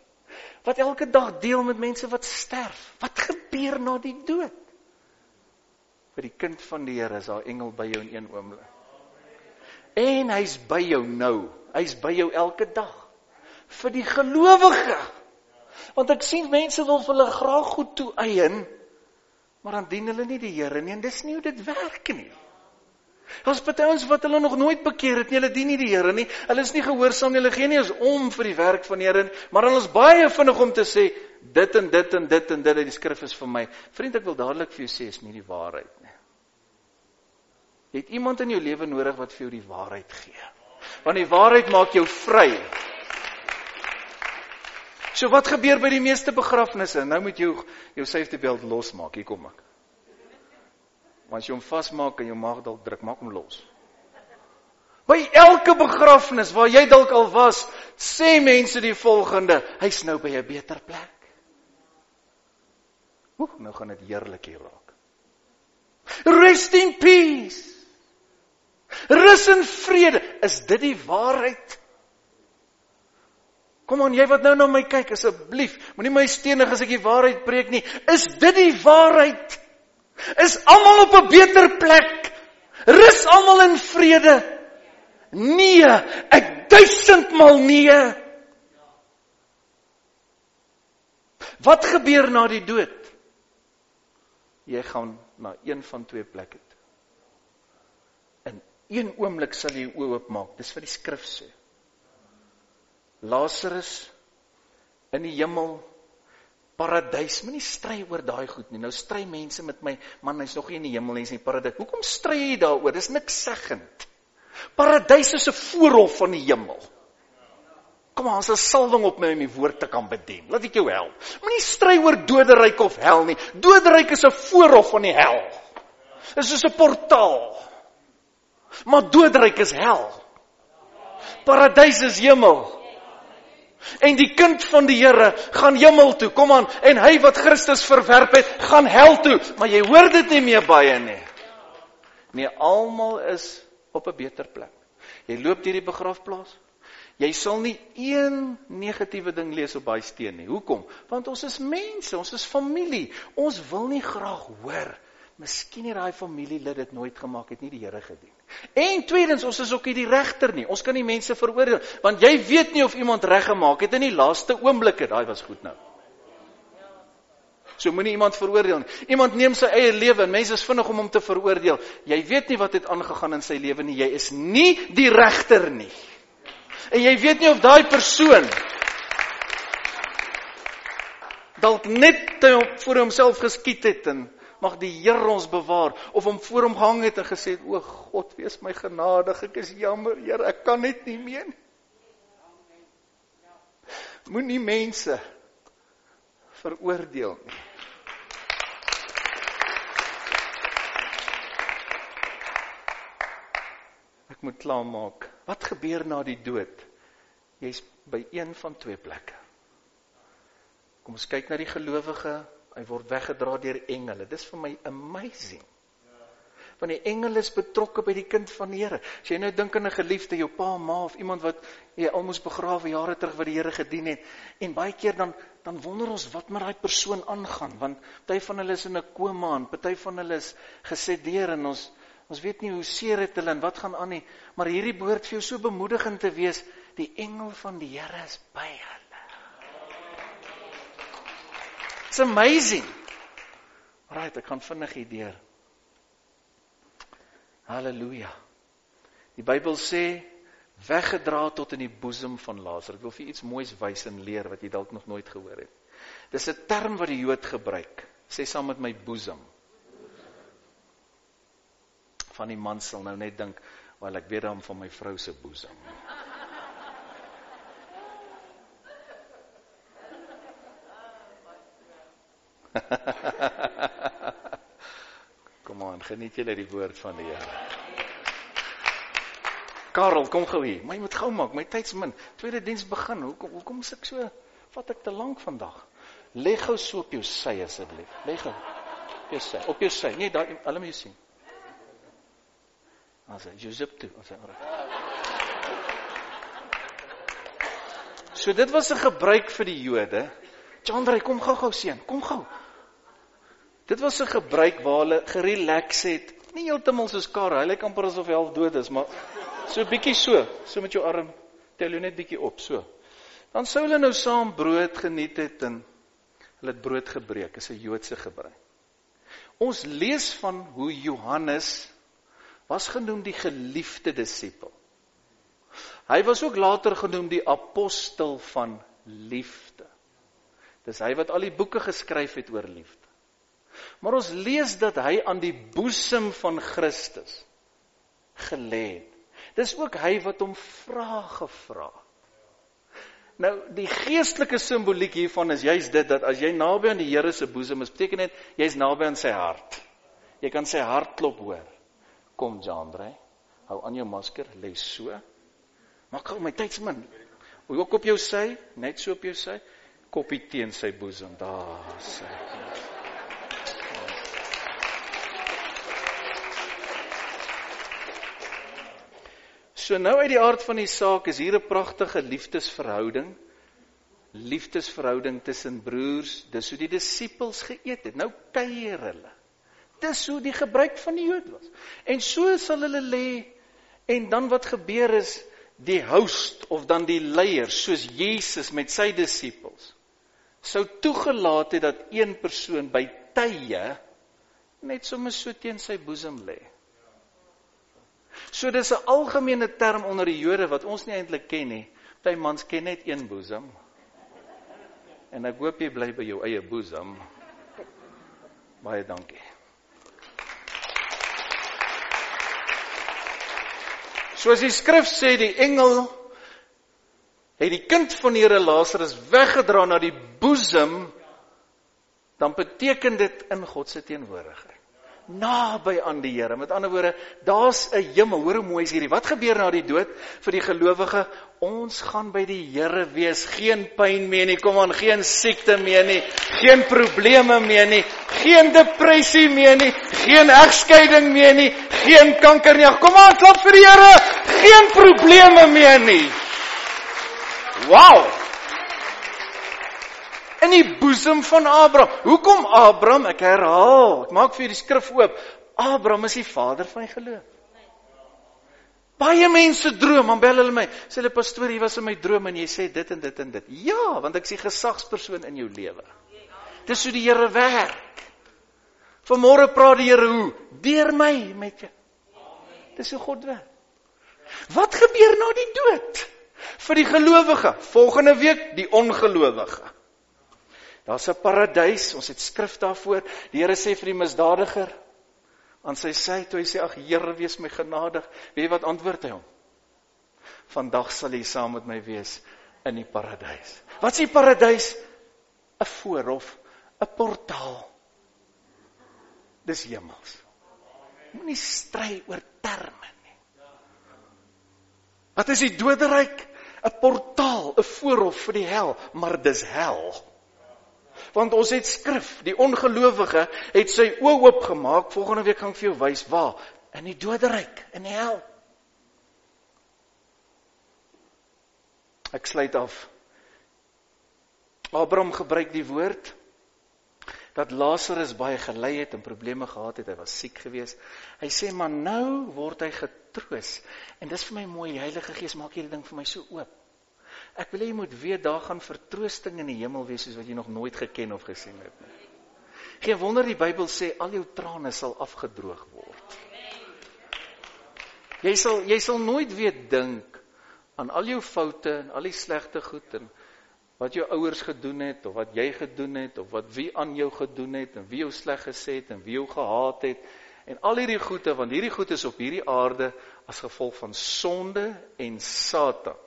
wat elke dag deel met mense wat sterf. Wat gebeur na die dood? Vir die kind van die Here is daar engel by jou in een oomblik. En hy's by jou nou. Hy's by jou elke dag. Vir die gelowige. Want ek sien mense wil vir hulle graag goed toe eien, maar dan dien hulle nie die Here nie en dis nie hoe dit werk nie. Daar's baie ons wat hulle nog nooit bekeer het nie, hulle dien nie die Here nie. Hulle is nie gehoorsaam nie, hulle gee nie eens om vir die werk van die Here nie, maar hulle is baie vinnig om te sê dit en dit en dit en dit uit die skrif is vir my. Vriend, ek wil dadelik vir jou sê is nie die waarheid nie. Jy het iemand in jou lewe nodig wat vir jou die waarheid gee. Want die waarheid maak jou vry. So wat gebeur by die meeste begrafnisse? Nou moet jy jou, jou safety belt losmaak. Hier kom ek. Want as jy hom vasmaak en jou maag dalk druk, maak hom los. By elke begrafnis waar jy dalk al was, sê mense die volgende: Hy's nou by 'n beter plek. Oek, nou gaan dit heerlik hier raak. Rest in peace. Rus in vrede. Is dit die waarheid? Kom aan, jy wat nou na my kyk, asseblief, moenie my stenig as ek die waarheid preek nie. Is dit die waarheid? Is almal op 'n beter plek? Rus almal in vrede? Nee, ek duisendmal nee. Wat gebeur na die dood? Jy gaan na een van twee plekke toe. In een oomblik sal jy oop oopmaak. Dis wat die skrif sê. Lazarus in die hemel paradys. Moenie stry oor daai goed nie. Nou stry mense met my, man, hy's nog nie in die hemel nie, hy's in die paradys. Hoekom stry jy daaroor? Dis niks seggend. Paradys is 'n voorhof van die hemel. Kom aan, ons het salwing op my om die woord te kan bedien. Laat ek jou help. Moenie stry oor doderyk of hel nie. Doderyk is 'n voorhof van die hel. Dit is soos 'n portaal. Maar doderyk is hel. Paradys is hemel. En die kind van die Here gaan hemel toe. Kom aan. En hy wat Christus verwerp het, gaan hel toe. Maar jy hoor dit nie meer baie nie. Nee, almal is op 'n beter plek. Jy loop deur die begrafplaas. Jy sal nie een negatiewe ding lees op daai steen nie. Hoekom? Want ons is mense, ons is familie. Ons wil nie graag hoor Miskien het daai familielid dit nooit gemaak het nie die Here gedien. En tweedens, ons is ook nie die regter nie. Ons kan nie mense veroordeel want jy weet nie of iemand reg gemaak het in die laaste oomblikke. Daai was goed nou. So moenie iemand veroordeel nie. Iemand neem sy eie lewe en mense is vinnig om hom te veroordeel. Jy weet nie wat het aangegaan in sy lewe nie. Jy is nie die regter nie. En jy weet nie of daai persoon dalk net voor homself geskiet het en mag die Here ons bewaar of hom voor hom gehang het en gesê o God wees my genadig ek is jammer Here ek kan net nie meer nie moenie mense veroordeel nie. Ek moet klaar maak wat gebeur na die dood? Jy's by een van twee plekke. Kom ons kyk na die gelowige Hy word weggedra deur engele. Dis vir my amazing. Want die engele is betrokke by die kind van die Here. As jy nou dink aan 'n geliefde, jou pa, ma of iemand wat jy almoes begrawe jare terug wat die Here gedien het, en baie keer dan dan wonder ons wat met daai persoon aangaan, want party van hulle is in 'n koma en party van hulle is gesedeer en ons ons weet nie hoe seer dit hulle en wat gaan aan nie, maar hierdie behoort vir jou so bemoedigend te wees, die engel van die Here is by hulle. It's amazing. Right, ek gaan vinnig hier deur. Halleluja. Die Bybel sê weggedra tot in die boesem van Lazarus. Ek wil vir iets moois wys en leer wat jy dalk nog nooit gehoor het. Dis 'n term wat die Jood gebruik. Sê saam met my boesem. Van die man sal nou net dink, "Wel, ek weet dan van my vrou se boesem." kom aan, geniet julle die woord van die Here. Karel, kom gou hier. My moet gou maak, my tyd's min. Tweede diens begin. Hoekom hoekom is ek so vat ek te lank vandag? Lê gou so op jou sy asseblief. Lê gou. Op jou sy. Op jou sy. Nee, daai hulle moet jou sien. As jy Josep toe, as hy reg. So dit was 'n gebruik vir die Jode. Chandra, kom gou-gou seun, kom gou. Dit was 'n gebruik waar hulle gerelax het. Nie heeltemal soos Karel, hy lyk amper asof hy half dood is, maar so bietjie so, so met jou arm tel jy net bietjie op, so. Dan sou hulle nou saam brood geniet het en hulle het brood gebreek, is 'n Joodse gebruik. Ons lees van hoe Johannes was genoem die geliefde disipel. Hy was ook later genoem die apostel van liefde. Dis hy wat al die boeke geskryf het oor liefde. Maar ons lees dat hy aan die boesem van Christus gelê het. Dis ook hy wat hom vrae gevra. Nou die geestelike simboliek hiervan is juist dit dat as jy naby aan die Here se boesem is, beteken dit jy's naby aan sy hart. Jy kan sy hartklop hoor. Kom Jandre, hou aan jou masker, lê so. Maak gou my tydsmin. Hoe ook op jou sy, net so op jou sy, koppie teen sy boesem. Daar sy. So nou uit die aard van die saak is hier 'n pragtige liefdesverhouding. Liefdesverhouding tussen broers. Dis hoe die disippels geëet het. Nou kuier hulle. Dis hoe die gebruik van die Jood was. En so sal hulle lê en dan wat gebeur is die host of dan die leier soos Jesus met sy disippels sou toegelaat het dat een persoon by tye net sommer so teen sy boesem lê. So dis 'n algemene term onder die Jode wat ons nie eintlik ken nie. Party mans ken net een boesem. En ek hoop jy bly by jou eie boesem. Baie dankie. Soos die skrif sê, die engel het die kind van die Here Lazarus weggedra na die boesem, dan beteken dit in God se teenwoordigheid naby aan die Here. Met ander woorde, daar's 'n hemel. Hoor hoe mooi is hierdie. Wat gebeur na die dood vir die gelowige? Ons gaan by die Here wees. Geen pyn meer nie. Kom aan, geen siekte meer nie. Geen probleme meer nie. Geen depressie meer nie. Geen egskeiding meer nie. Geen kanker nie. Kom aan, klap vir die Here. Geen probleme meer nie. Wow! In die boesem van Abraham. Hoekom Abraham? Ek herhaal, ek maak vir die skrif oop. Abraham is die vader van die geloof. Baie mense droom, dan bel hulle my. Sê hulle pastoor, hier was in my droom en jy sê dit en dit en dit. Ja, want ek is die gesagspersoon in jou lewe. Dis hoe die Here werk. Vanmôre praat die Here hoe? Deur my met jou. Dis hoe God werk. Wat gebeur na die dood? Vir die gelowige, volgende week die ongelowige. Daar's 'n paradys, ons het skrif daarvoor. Die Here sê vir die misdadiger aan sy sy toe hy sê ag Here wees my genadig. Weet jy wat antwoord hy hom? Vandag sal jy saam met my wees in die paradys. Wat is die paradys? 'n Voorhof, 'n portaal. Dis hemels. Moenie stry oor terme nie. Wat is die doderyk? 'n Portaal, 'n voorhof vir die hel, maar dis hel want ons het skrif. Die ongelowige het sy oë oopgemaak. Volgende week gaan ek vir jou wys waar in die doderyk, in die hel. Ek sluit af. Abraham gebruik die woord dat Lazarus baie gelei het en probleme gehad het. Hy was siek geweest. Hy sê maar nou word hy getroos. En dis vir my mooi. Die Heilige Gees maak hierdie ding vir my so oop. Ek wil hê jy moet weet daar gaan vertroosting in die hemel wees soos wat jy nog nooit geken of gesien het nie. Geen wonder die Bybel sê al jou trane sal afgedroog word. Jy sal jy sal nooit weer dink aan al jou foute en al die slegte goed en wat jou ouers gedoen het of wat jy gedoen het of wat wie aan jou gedoen het en wie jou sleg gesê het en wie jou gehaat het en al hierdie goeie want hierdie goed is op hierdie aarde as gevolg van sonde en Satan.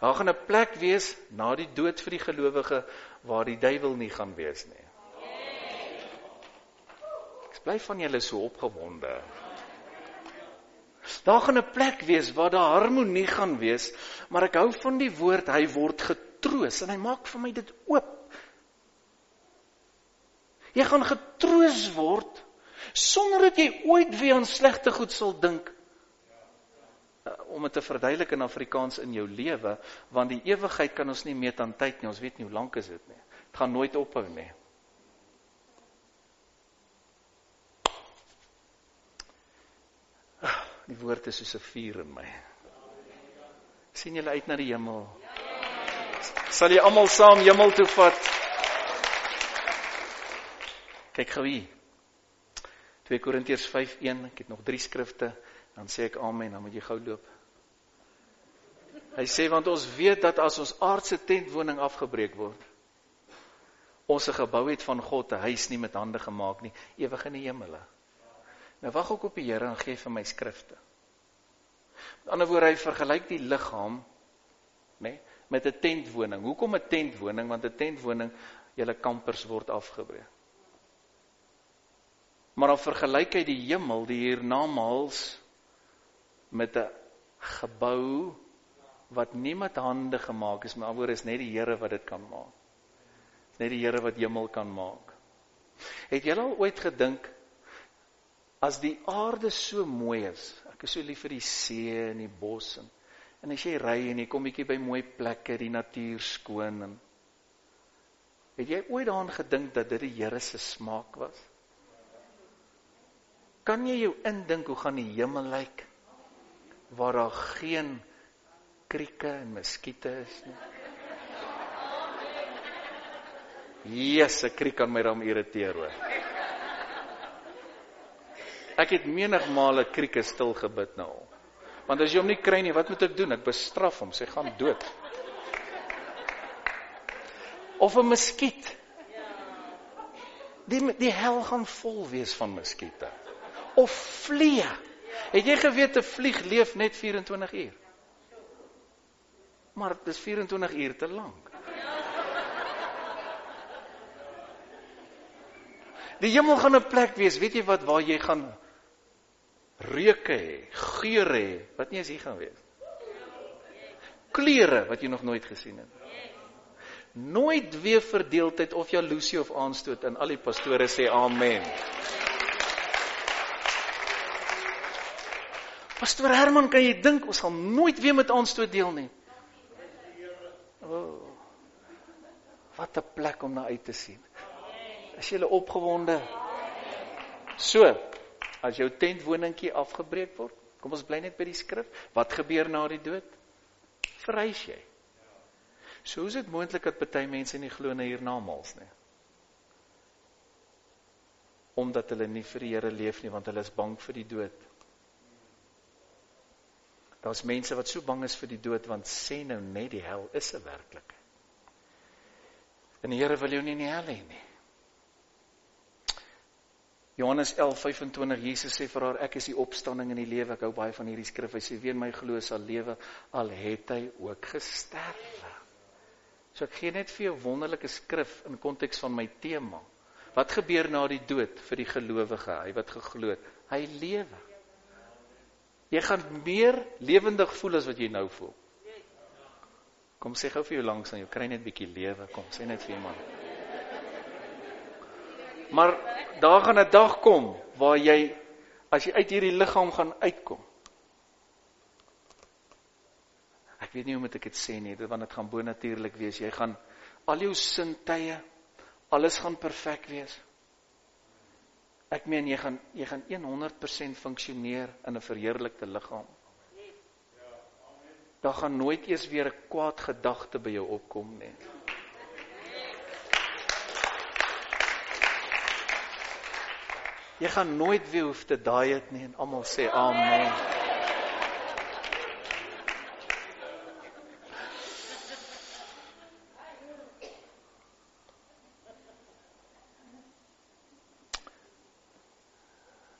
Daar gaan 'n plek wees na die dood vir die gelowige waar die duiwel nie gaan wees nie. Ek bly van julle so opgewonde. Daar gaan 'n plek wees waar daar harmonie gaan wees, maar ek hou van die woord hy word getroos en hy maak vir my dit oop. Jy gaan getroos word sonder dat jy ooit weer aan slegte goed sal dink om dit te verduidelik in Afrikaans in jou lewe, want die ewigheid kan ons nie meet aan tyd nie. Ons weet nie hoe lank is dit nie. Dit gaan nooit ophou nie. Ah, die woord is soos 'n vuur in my. sien julle uit na die hemel? Sal jy almal saam hemel toe vat? Kyk gou hier. 2 Korintiërs 5:1. Ek het nog 3 skrifte dan sê ek amen, dan moet jy gou loop. Hy sê want ons weet dat as ons aardse tentwoning afgebreek word, ons 'n gebou het van God, 'n huis nie met hande gemaak nie, ewig in die hemele. Nou wag ek op die Here en gee vir my skrifte. Met ander woorde, hy vergelyk die liggaam, nê, nee, met 'n tentwoning. Hoekom 'n tentwoning? Want 'n tentwoning, julle kampers word afgebreek. Maar dan vergelyk hy die hemel, die hiernamaals met 'n gebou wat nie met hande gemaak is, maar woorde is net die Here wat dit kan maak. Net die Here wat hemel kan maak. Het jy al ooit gedink as die aarde so mooi is, ek is so lief vir die see en die bos en en as jy ry en jy kom bietjie by mooi plekke, die natuur skoon en het jy ooit daaraan gedink dat dit die Here se smaak was? Kan jy jou indink hoe gaan die hemel lyk waar daar geen krieke en muskiete is nie. Jesus, 'n kriek kan my dan irriteer hoor. Ek het menigmale krieke stil gebid nou al. Want as jy hom nie kry nie, wat moet ek doen? Ek bestraf hom, sy gaan dood. Of 'n muskiet. Die die hel gaan vol wees van muskiete. Of vliee. Het jy geweet 'n vlieg leef net 24 uur? maar dit is 24 uur te lank. Die hemel gaan 'n plek wees, weet jy wat waar jy gaan reuke hê, geure hê, wat nie eens hier gaan wees. Kleure wat jy nog nooit gesien het. Nooit weer verdeeldheid of jaloesie of aanstoot en al die pastore sê amen. Pastoor Herman, kan jy dink ons gaan nooit weer met aanstoot deel nie? Oh, wat 'n plek om na uit te sien. Is jy opgewonde? So, as jou tentwoningkie afgebreek word, kom ons bly net by die skrif. Wat gebeur na die dood? Verrys jy. So is dit moontlik dat party mense nie glo na hiernamaals nie. Omdat hulle nie vir die Here leef nie want hulle is bang vir die dood. Daar's mense wat so bang is vir die dood want sê nou net die hel is 'n werklikheid. En die Here wil jou nie in die hel hê nie. Johannes 11:25 Jesus sê vir haar ek is die opstanding en die lewe. Ek hou baie van hierdie skrif. Hy sê wie in my glo sal lewe al het hy ook gesterf. So ek gee net vir jou wonderlike skrif in konteks van my tema. Wat gebeur na die dood vir die gelowige? Hy wat geglo het, hy lewe. Jy gaan meer lewendig voel as wat jy nou voel. Kom sê gou vir jou langs aan jou, kry net bietjie lewe, kom sê net vir iemand. Maar daar gaan 'n dag kom waar jy as jy uit hierdie liggaam gaan uitkom. Ek weet nie hoe moet ek dit sê nie, want dit gaan bo natuurlik wees. Jy gaan al jou sintuie alles gaan perfek wees. Ek meen jy gaan jy gaan 100% funksioneer in 'n verheerlikte liggaam. Daar gaan nooit eers weer 'n kwaad gedagte by jou opkom nie. Jy gaan nooit weer hoef te daai dit nie en almal sê amen.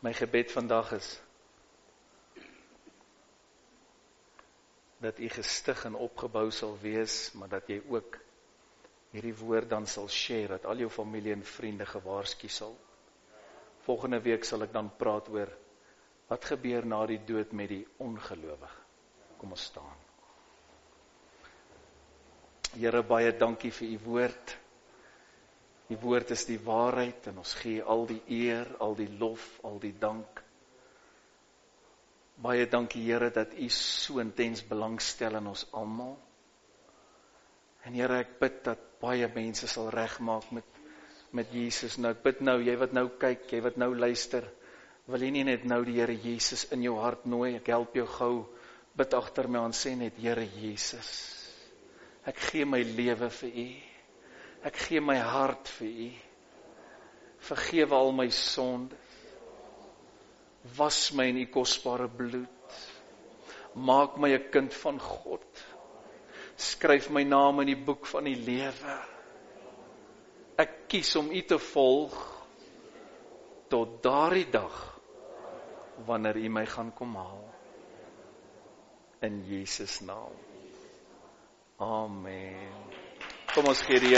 My gebed vandag is dat u gestig en opgebou sal wees, maar dat jy ook hierdie woord dan sal share dat al jou familie en vriende gewaarsku sal. Volgende week sal ek dan praat oor wat gebeur na die dood met die ongelowige. Kom ons staan. Here baie dankie vir u woord. Die woord is die waarheid en ons gee al die eer, al die lof, al die dank. Baie dankie Here dat U so intens belangstel in ons almal. En Here, ek bid dat baie mense sal regmaak met met Jesus. Nou ek bid nou, jy wat nou kyk, jy wat nou luister, wil jy nie net nou die Here Jesus in jou hart nooi? Ek help jou gou. Bid agter my aan sê net Here Jesus. Ek gee my lewe vir U. Ek gee my hart vir U. Vergewe al my sondes. Was my in U kosbare bloed. Maak my 'n kind van God. Skryf my naam in die boek van die lewe. ek kies om U te volg tot daardie dag wanneer U my gaan kom haal. In Jesus naam. Amen. Kom ons gee die